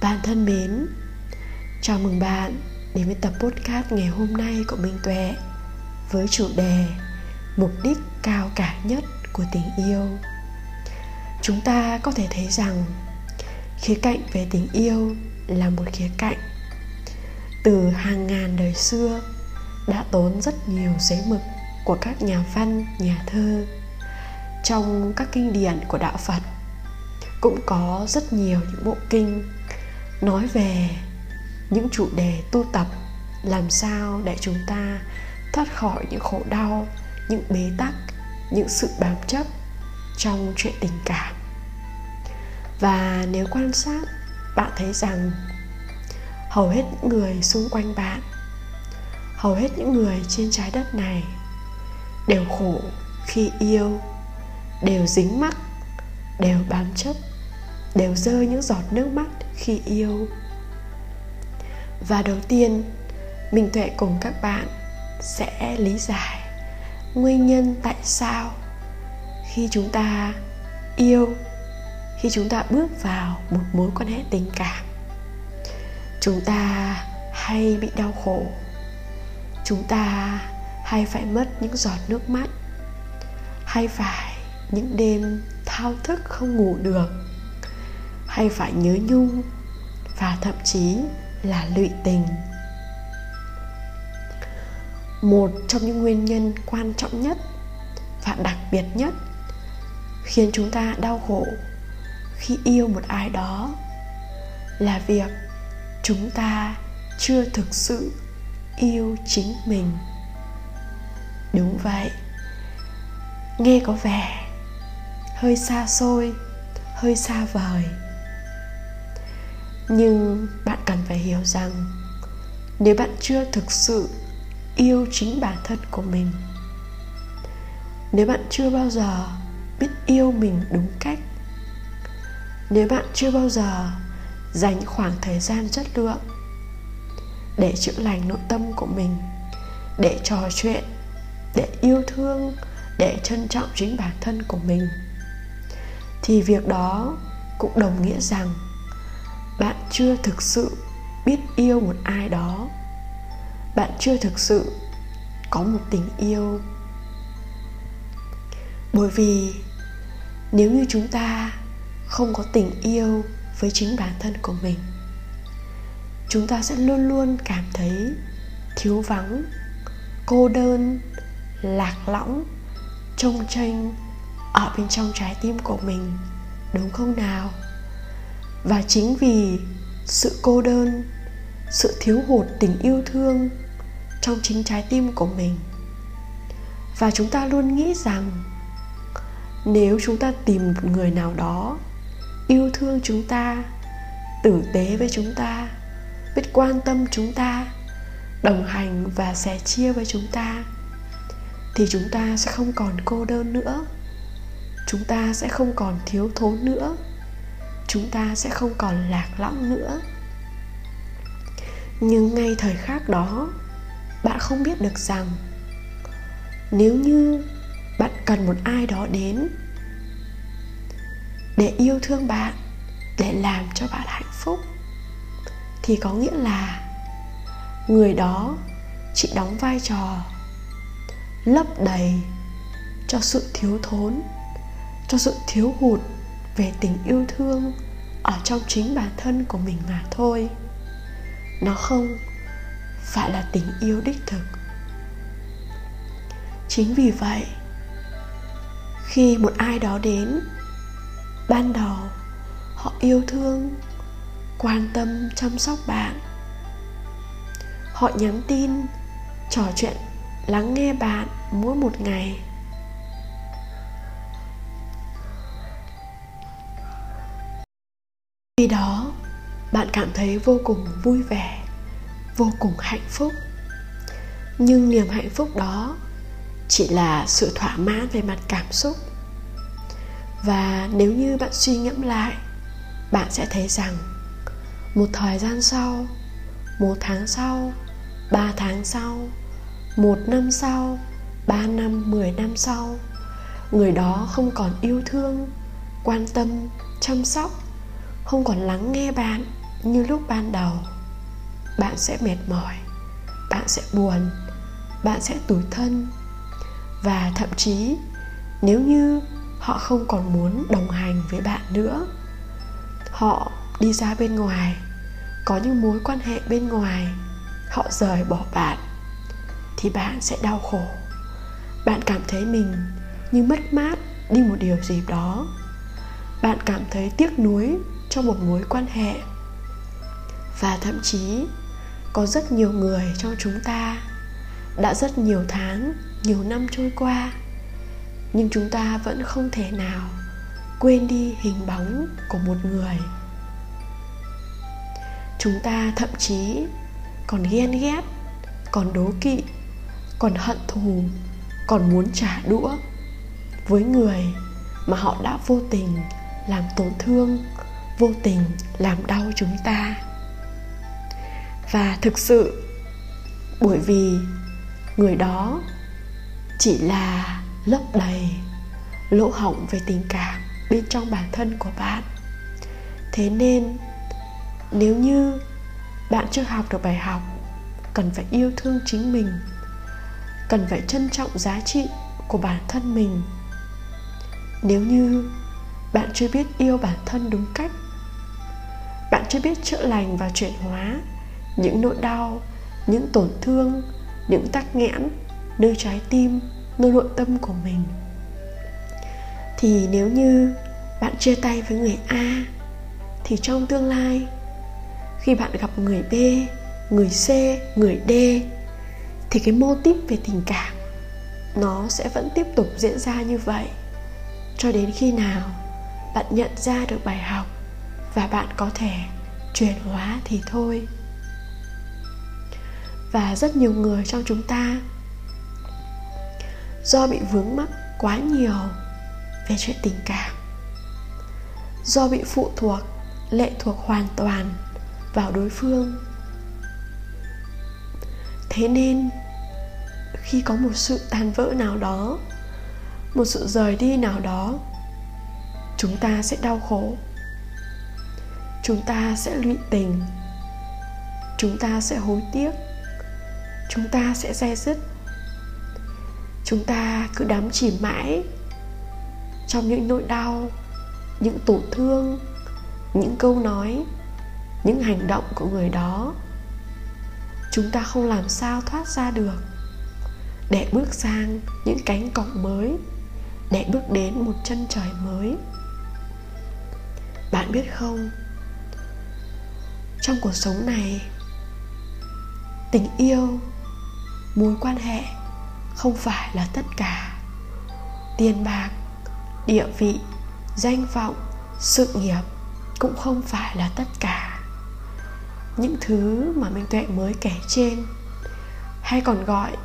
Bạn thân mến, chào mừng bạn đến với tập podcast ngày hôm nay của Minh Tuệ với chủ đề Mục đích cao cả nhất của tình yêu. Chúng ta có thể thấy rằng khía cạnh về tình yêu là một khía cạnh từ hàng ngàn đời xưa đã tốn rất nhiều giấy mực của các nhà văn, nhà thơ trong các kinh điển của đạo Phật cũng có rất nhiều những bộ kinh nói về những chủ đề tu tập, làm sao để chúng ta thoát khỏi những khổ đau, những bế tắc, những sự bám chấp trong chuyện tình cảm. Và nếu quan sát, bạn thấy rằng hầu hết những người xung quanh bạn, hầu hết những người trên trái đất này đều khổ khi yêu, đều dính mắc, đều bám chấp đều rơi những giọt nước mắt khi yêu. Và đầu tiên minh tuệ cùng các bạn sẽ lý giải nguyên nhân tại sao khi chúng ta yêu, khi chúng ta bước vào một mối quan hệ tình cảm, chúng ta hay bị đau khổ, chúng ta hay phải mất những giọt nước mắt, hay phải những đêm thao thức không ngủ được hay phải nhớ nhung và thậm chí là lụy tình. Một trong những nguyên nhân quan trọng nhất và đặc biệt nhất khiến chúng ta đau khổ khi yêu một ai đó là việc chúng ta chưa thực sự yêu chính mình. Đúng vậy, nghe có vẻ hơi xa xôi, hơi xa vời nhưng bạn cần phải hiểu rằng, nếu bạn chưa thực sự yêu chính bản thân của mình, nếu bạn chưa bao giờ biết yêu mình đúng cách, nếu bạn chưa bao giờ dành khoảng thời gian chất lượng để chữa lành nội tâm của mình, để trò chuyện, để yêu thương, để trân trọng chính bản thân của mình, thì việc đó cũng đồng nghĩa rằng bạn chưa thực sự biết yêu một ai đó. Bạn chưa thực sự có một tình yêu. Bởi vì nếu như chúng ta không có tình yêu với chính bản thân của mình, chúng ta sẽ luôn luôn cảm thấy thiếu vắng, cô đơn, lạc lõng, trông tranh ở bên trong trái tim của mình, đúng không nào? Và chính vì sự cô đơn, sự thiếu hụt tình yêu thương trong chính trái tim của mình. Và chúng ta luôn nghĩ rằng nếu chúng ta tìm một người nào đó yêu thương chúng ta, tử tế với chúng ta, biết quan tâm chúng ta, đồng hành và sẻ chia với chúng ta, thì chúng ta sẽ không còn cô đơn nữa. Chúng ta sẽ không còn thiếu thốn nữa chúng ta sẽ không còn lạc lõng nữa. Nhưng ngay thời khắc đó, bạn không biết được rằng, nếu như bạn cần một ai đó đến để yêu thương bạn, để làm cho bạn hạnh phúc, thì có nghĩa là người đó chỉ đóng vai trò lấp đầy cho sự thiếu thốn, cho sự thiếu hụt về tình yêu thương ở trong chính bản thân của mình mà thôi. Nó không phải là tình yêu đích thực. Chính vì vậy, khi một ai đó đến, ban đầu họ yêu thương, quan tâm, chăm sóc bạn. Họ nhắn tin, trò chuyện, lắng nghe bạn mỗi một ngày. Đó, bạn cảm thấy vô cùng vui vẻ, vô cùng hạnh phúc. Nhưng niềm hạnh phúc đó chỉ là sự thỏa mãn về mặt cảm xúc. Và nếu như bạn suy ngẫm lại, bạn sẽ thấy rằng một thời gian sau, một tháng sau, ba tháng sau, một năm sau, ba năm, mười năm sau, người đó không còn yêu thương, quan tâm, chăm sóc không còn lắng nghe bạn như lúc ban đầu. Bạn sẽ mệt mỏi, bạn sẽ buồn, bạn sẽ tủi thân. Và thậm chí, nếu như họ không còn muốn đồng hành với bạn nữa, họ đi ra bên ngoài, có những mối quan hệ bên ngoài, họ rời bỏ bạn, thì bạn sẽ đau khổ. Bạn cảm thấy mình như mất mát đi một điều gì đó. Bạn cảm thấy tiếc nuối trong một mối quan hệ. Và thậm chí, có rất nhiều người trong chúng ta đã rất nhiều tháng, nhiều năm trôi qua, nhưng chúng ta vẫn không thể nào quên đi hình bóng của một người. Chúng ta thậm chí còn ghen ghét, còn đố kỵ, còn hận thù, còn muốn trả đũa với người mà họ đã vô tình làm tổn thương vô tình làm đau chúng ta. Và thực sự, bởi vì người đó chỉ là lấp đầy, lỗ hổng về tình cảm bên trong bản thân của bạn. Thế nên, nếu như bạn chưa học được bài học, cần phải yêu thương chính mình, cần phải trân trọng giá trị của bản thân mình. Nếu như bạn chưa biết yêu bản thân đúng cách chưa biết chữa lành và chuyển hóa. Những nỗi đau, những tổn thương, những tắc nghẽn, nơi trái tim, nơi nội tâm của mình. Thì nếu như bạn chia tay với người a, thì trong tương lai, khi bạn gặp người b, người c, người d, thì cái mô típ về tình cảm, nó sẽ vẫn tiếp tục diễn ra như vậy. Cho đến khi nào bạn nhận ra được bài học và bạn có thể chuyển hóa thì thôi. Và rất nhiều người trong chúng ta, do bị vướng mắc quá nhiều về chuyện tình cảm, do bị phụ thuộc, lệ thuộc hoàn toàn vào đối phương. Thế nên, khi có một sự tan vỡ nào đó, một sự rời đi nào đó, chúng ta sẽ đau khổ chúng ta sẽ lụy tình. Chúng ta sẽ hối tiếc. Chúng ta sẽ dai dứt. Chúng ta cứ đắm chìm mãi trong những nỗi đau, những tổn thương, những câu nói, những hành động của người đó. Chúng ta không làm sao thoát ra được. Để bước sang những cánh cổng mới, để bước đến một chân trời mới. Bạn biết không trong cuộc sống này. Tình yêu, mối quan hệ không phải là tất cả. Tiền bạc, địa vị, danh vọng, sự nghiệp cũng không phải là tất cả. Những thứ mà minh tuệ mới kể trên hay còn gọi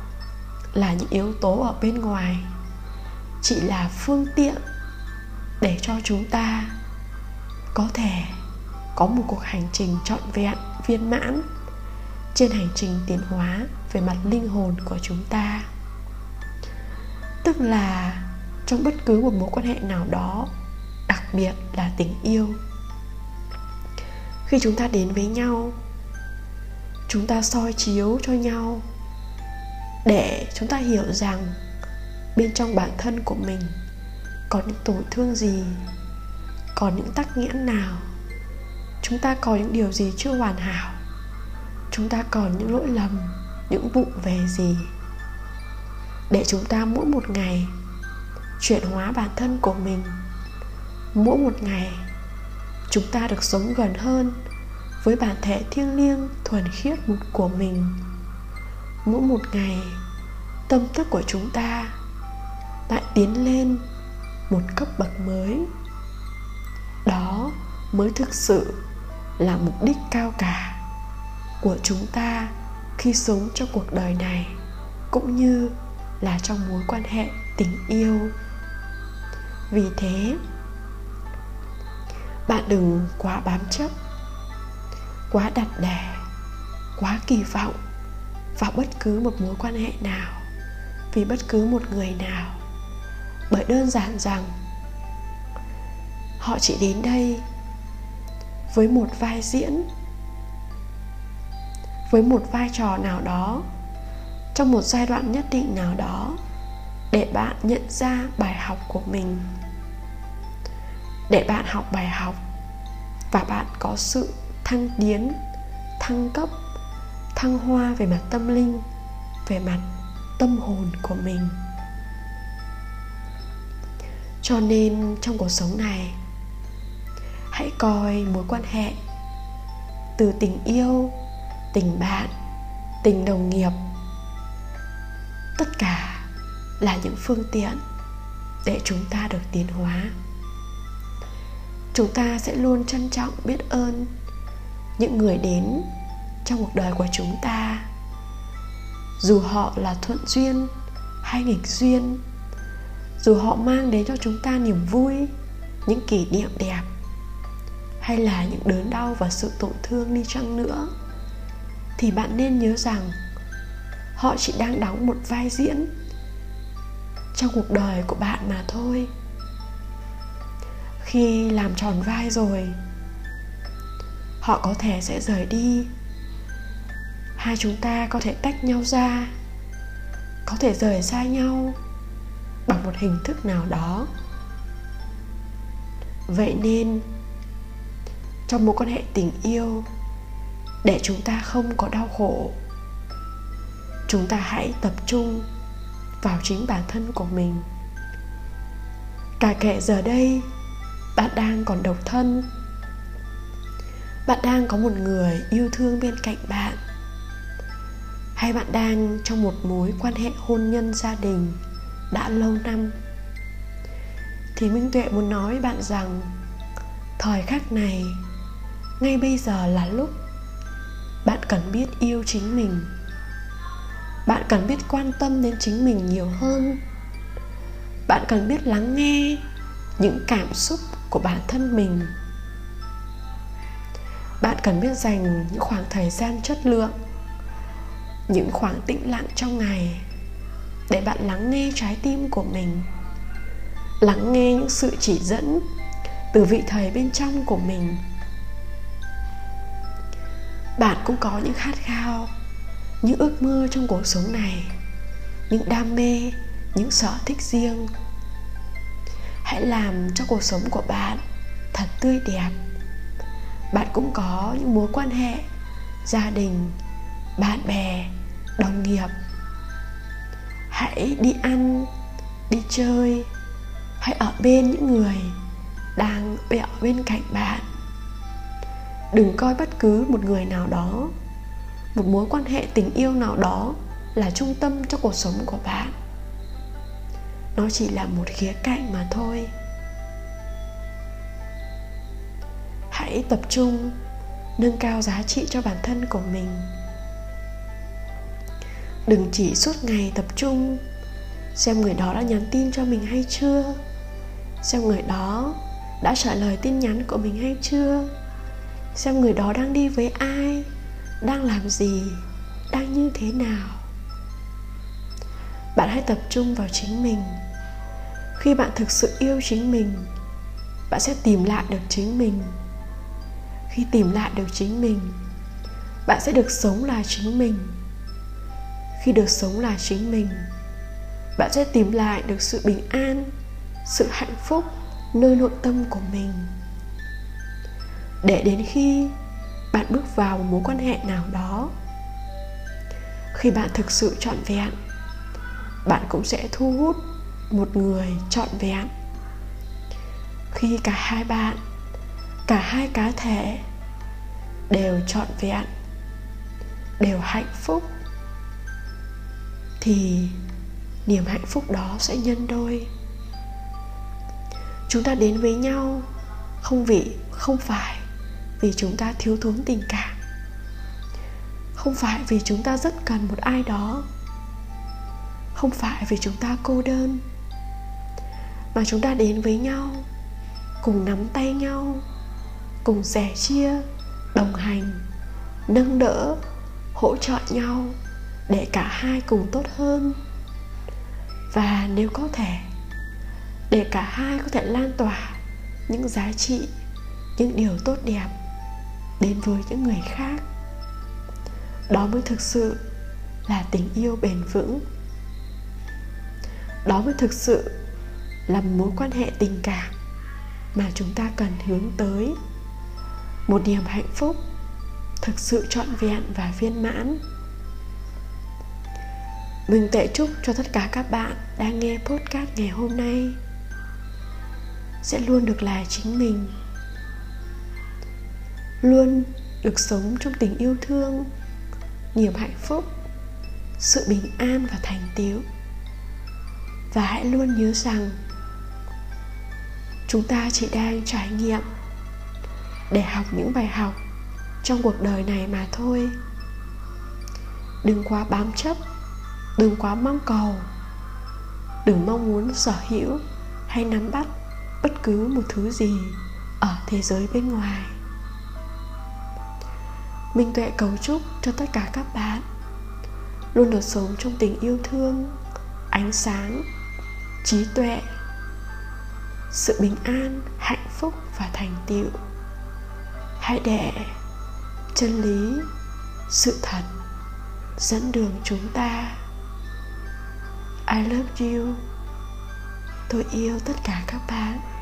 là những yếu tố ở bên ngoài chỉ là phương tiện để cho chúng ta có thể có một cuộc hành trình trọn vẹn, viên mãn. Trên hành trình tiến hóa về mặt linh hồn của chúng ta. Tức là trong bất cứ một mối quan hệ nào đó, đặc biệt là tình yêu. Khi chúng ta đến với nhau, chúng ta soi chiếu cho nhau để chúng ta hiểu rằng bên trong bản thân của mình có những tổn thương gì, có những tắc nghẽn nào chúng ta có những điều gì chưa hoàn hảo? Chúng ta còn những lỗi lầm, những vụ về gì? Để chúng ta mỗi một ngày chuyển hóa bản thân của mình, mỗi một ngày chúng ta được sống gần hơn với bản thể thiêng liêng, thuần khiết của mình. Mỗi một ngày, tâm thức của chúng ta lại tiến lên một cấp bậc mới. Đó mới thực sự là mục đích cao cả của chúng ta khi sống trong cuộc đời này, cũng như là trong mối quan hệ tình yêu. Vì thế, bạn đừng quá bám chấp, quá đặt đẻ quá kỳ vọng vào bất cứ một mối quan hệ nào, vì bất cứ một người nào. Bởi đơn giản rằng, họ chỉ đến đây với một vai diễn, với một vai trò nào đó, trong một giai đoạn nhất định nào đó, để bạn nhận ra bài học của mình. Để bạn học bài học và bạn có sự thăng tiến, thăng cấp, thăng hoa về mặt tâm linh, về mặt tâm hồn của mình. Cho nên trong cuộc sống này hãy coi mối quan hệ từ tình yêu, tình bạn, tình đồng nghiệp. Tất cả là những phương tiện để chúng ta được tiến hóa. Chúng ta sẽ luôn trân trọng, biết ơn những người đến trong cuộc đời của chúng ta. Dù họ là thuận duyên hay nghịch duyên, dù họ mang đến cho chúng ta niềm vui, những kỷ niệm đẹp hay là những đớn đau và sự tổn thương đi chăng nữa, thì bạn nên nhớ rằng họ chỉ đang đóng một vai diễn trong cuộc đời của bạn mà thôi. Khi làm tròn vai rồi, họ có thể sẽ rời đi. Hai chúng ta có thể tách nhau ra, có thể rời xa nhau bằng một hình thức nào đó. Vậy nên trong mối quan hệ tình yêu để chúng ta không có đau khổ. Chúng ta hãy tập trung vào chính bản thân của mình. Cả kệ giờ đây, bạn đang còn độc thân. Bạn đang có một người yêu thương bên cạnh bạn. Hay bạn đang trong một mối quan hệ hôn nhân gia đình đã lâu năm. Thì minh tuệ muốn nói với bạn rằng, thời khắc này ngay bây giờ là lúc bạn cần biết yêu chính mình. Bạn cần biết quan tâm đến chính mình nhiều hơn. Bạn cần biết lắng nghe những cảm xúc của bản thân mình. Bạn cần biết dành những khoảng thời gian chất lượng, những khoảng tĩnh lặng trong ngày để bạn lắng nghe trái tim của mình, lắng nghe những sự chỉ dẫn từ vị thầy bên trong của mình bạn cũng có những khát khao, những ước mơ trong cuộc sống này, những đam mê, những sở thích riêng. Hãy làm cho cuộc sống của bạn thật tươi đẹp. Bạn cũng có những mối quan hệ, gia đình, bạn bè, đồng nghiệp. Hãy đi ăn, đi chơi. Hãy ở bên những người đang ở bên cạnh bạn đừng coi bất cứ một người nào đó, một mối quan hệ tình yêu nào đó là trung tâm cho cuộc sống của bạn. Nó chỉ là một khía cạnh mà thôi. Hãy tập trung, nâng cao giá trị cho bản thân của mình. Đừng chỉ suốt ngày tập trung, xem người đó đã nhắn tin cho mình hay chưa, xem người đó đã trả lời tin nhắn của mình hay chưa xem người đó đang đi với ai, đang làm gì, đang như thế nào. Bạn hãy tập trung vào chính mình. Khi bạn thực sự yêu chính mình, bạn sẽ tìm lại được chính mình. Khi tìm lại được chính mình, bạn sẽ được sống là chính mình. Khi được sống là chính mình, bạn sẽ tìm lại được sự bình an, sự hạnh phúc nơi nội tâm của mình để đến khi bạn bước vào một mối quan hệ nào đó, khi bạn thực sự trọn vẹn, bạn cũng sẽ thu hút một người trọn vẹn. Khi cả hai bạn, cả hai cá thể đều trọn vẹn, đều hạnh phúc, thì niềm hạnh phúc đó sẽ nhân đôi. Chúng ta đến với nhau không vì, không phải vì chúng ta thiếu thốn tình cảm. Không phải vì chúng ta rất cần một ai đó. Không phải vì chúng ta cô đơn. Mà chúng ta đến với nhau, cùng nắm tay nhau, cùng sẻ chia, đồng hành, nâng đỡ, hỗ trợ nhau để cả hai cùng tốt hơn. Và nếu có thể, để cả hai có thể lan tỏa những giá trị, những điều tốt đẹp đến với những người khác. Đó mới thực sự là tình yêu bền vững. Đó mới thực sự là mối quan hệ tình cảm mà chúng ta cần hướng tới. Một niềm hạnh phúc thực sự trọn vẹn và viên mãn. Mình tệ chúc cho tất cả các bạn đang nghe podcast ngày hôm nay. Sẽ luôn được là chính mình luôn được sống trong tình yêu thương, niềm hạnh phúc, sự bình an và thành tiếu và hãy luôn nhớ rằng chúng ta chỉ đang trải nghiệm để học những bài học trong cuộc đời này mà thôi. Đừng quá bám chấp, đừng quá mong cầu, đừng mong muốn sở hữu hay nắm bắt bất cứ một thứ gì ở thế giới bên ngoài minh tuệ cầu chúc cho tất cả các bạn. Luôn được sống trong tình yêu thương, ánh sáng, trí tuệ, sự bình an, hạnh phúc và thành tựu. Hãy để chân lý, sự thật dẫn đường chúng ta. I love you. Tôi yêu tất cả các bạn.